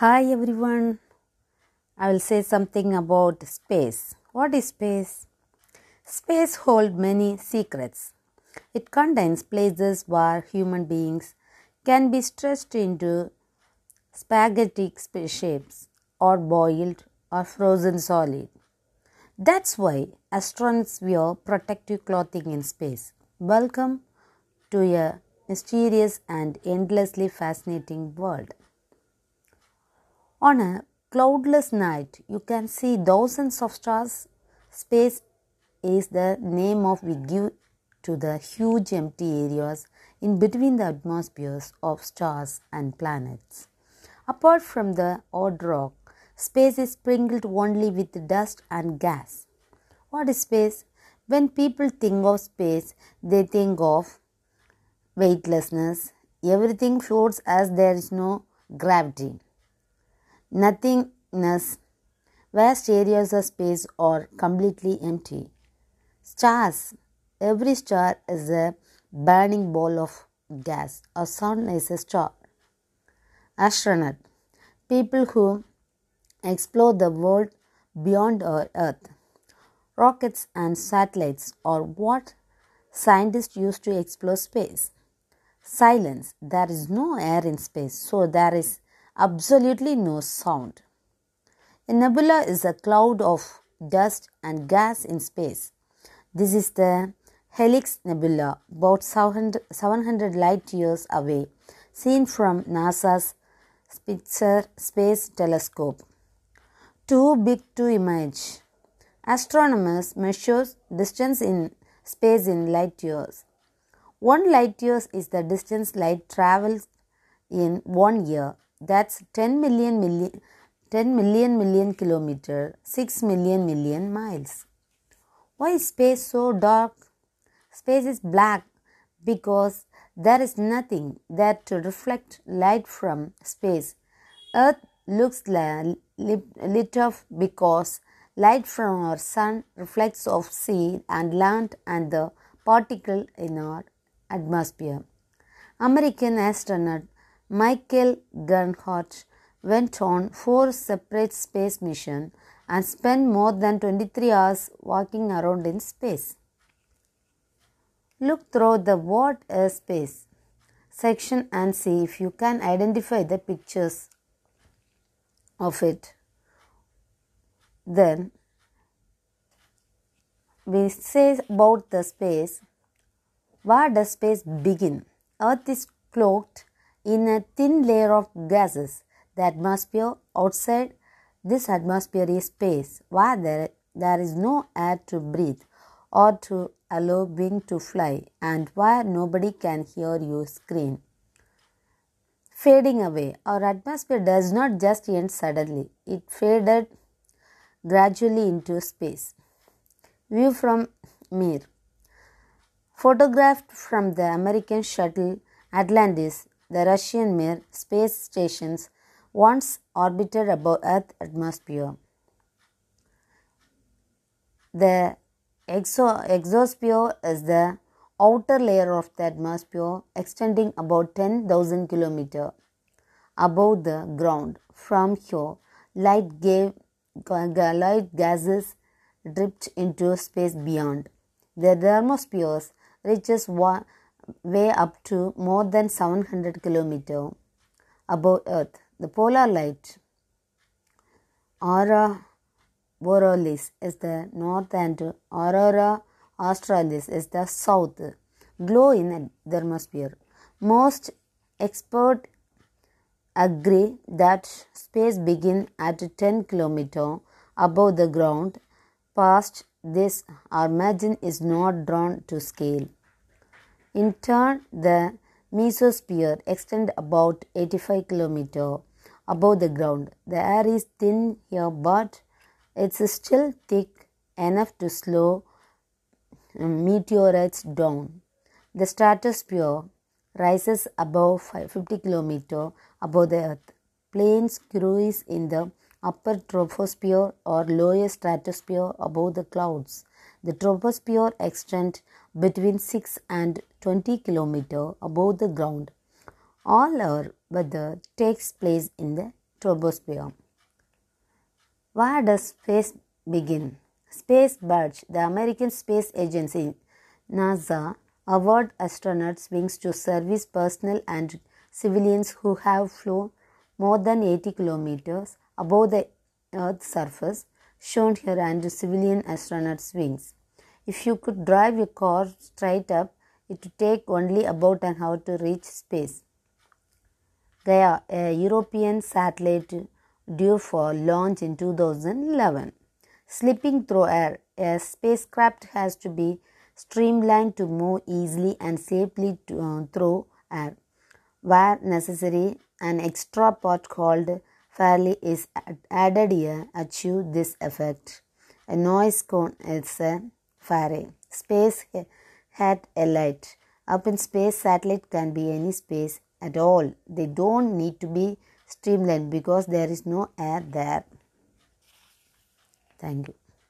Hi everyone. I will say something about space. What is space? Space holds many secrets. It contains places where human beings can be stretched into spaghetti shapes or boiled or frozen solid. That's why astronauts wear protective clothing in space. Welcome to a mysterious and endlessly fascinating world. On a cloudless night, you can see thousands of stars. Space is the name of we give to the huge empty areas in between the atmospheres of stars and planets. Apart from the odd rock, space is sprinkled only with dust and gas. What is space? When people think of space, they think of weightlessness. Everything floats as there is no gravity. Nothingness. Vast areas of space are completely empty. Stars. Every star is a burning ball of gas. A sun is a star. Astronaut. People who explore the world beyond our Earth. Rockets and satellites are what scientists use to explore space. Silence. There is no air in space, so there is absolutely no sound. A nebula is a cloud of dust and gas in space. This is the Helix Nebula, about 700 light years away, seen from NASA's Spitzer Space Telescope. Too big to image. Astronomers measure distance in space in light years. One light year is the distance light travels in one year. That's 10 million million 10 million million kilometer, 6 million million miles. Why is space so dark? Space is black because there is nothing there to reflect light from space. Earth looks lit up because light from our sun reflects off sea and land and the particle in our atmosphere. American astronaut Michael Gernhardt went on four separate space missions and spent more than 23 hours walking around in space. Look through the What is Space section and see if you can identify the pictures of it. Then we say about the space. Where does space begin? Earth is cloaked in a thin layer of gases. The atmosphere outside this atmosphere is space where there, there is no air to breathe or to allow wing to fly and where nobody can hear you scream. Fading away. Our atmosphere does not just end suddenly. It faded gradually into space. View from Mir. Photographed from the American shuttle Atlantis, the Russian Mir space stations once orbited above Earth atmosphere. The exo- exosphere is the outer layer of the atmosphere extending about 10,000 km above the ground. From here, light, gave, light gases dripped into space beyond. The thermosphere reaches way up to more than 700 km above Earth. The polar light, Aurora borealis, is the north and Aurora australis is the south. Glow in the thermosphere. Most experts agree that space begins at 10 km above the ground. Past this, our margin is not drawn to scale. In turn, the mesosphere extends about 85 km above the ground. The air is thin here, but it's still thick enough to slow um, meteorites down. The stratosphere rises above 50 km above the earth. Planes cruise in the upper troposphere or lower stratosphere above the clouds. The troposphere extends between 6 and 20 km above the ground. All our weather takes place in the troposphere. Where does space begin? Space Badge, the American Space Agency, NASA, award astronauts wings to service personnel and civilians who have flown more than 80 kilometers above the Earth's surface, shown here, and civilian astronauts' wings. If you could drive your car straight up, it take only about an hour to reach space. Gaia, a European satellite due for launch in 2011. Slipping through air, a spacecraft has to be streamlined to move easily and safely to, uh, through air. Where necessary, an extra part called fairly is added here to achieve this effect. A noise cone is a Faraday. Space hat a light. Up in space, satellite can be any space at all. They don't need to be streamlined because there is no air there. Thank you.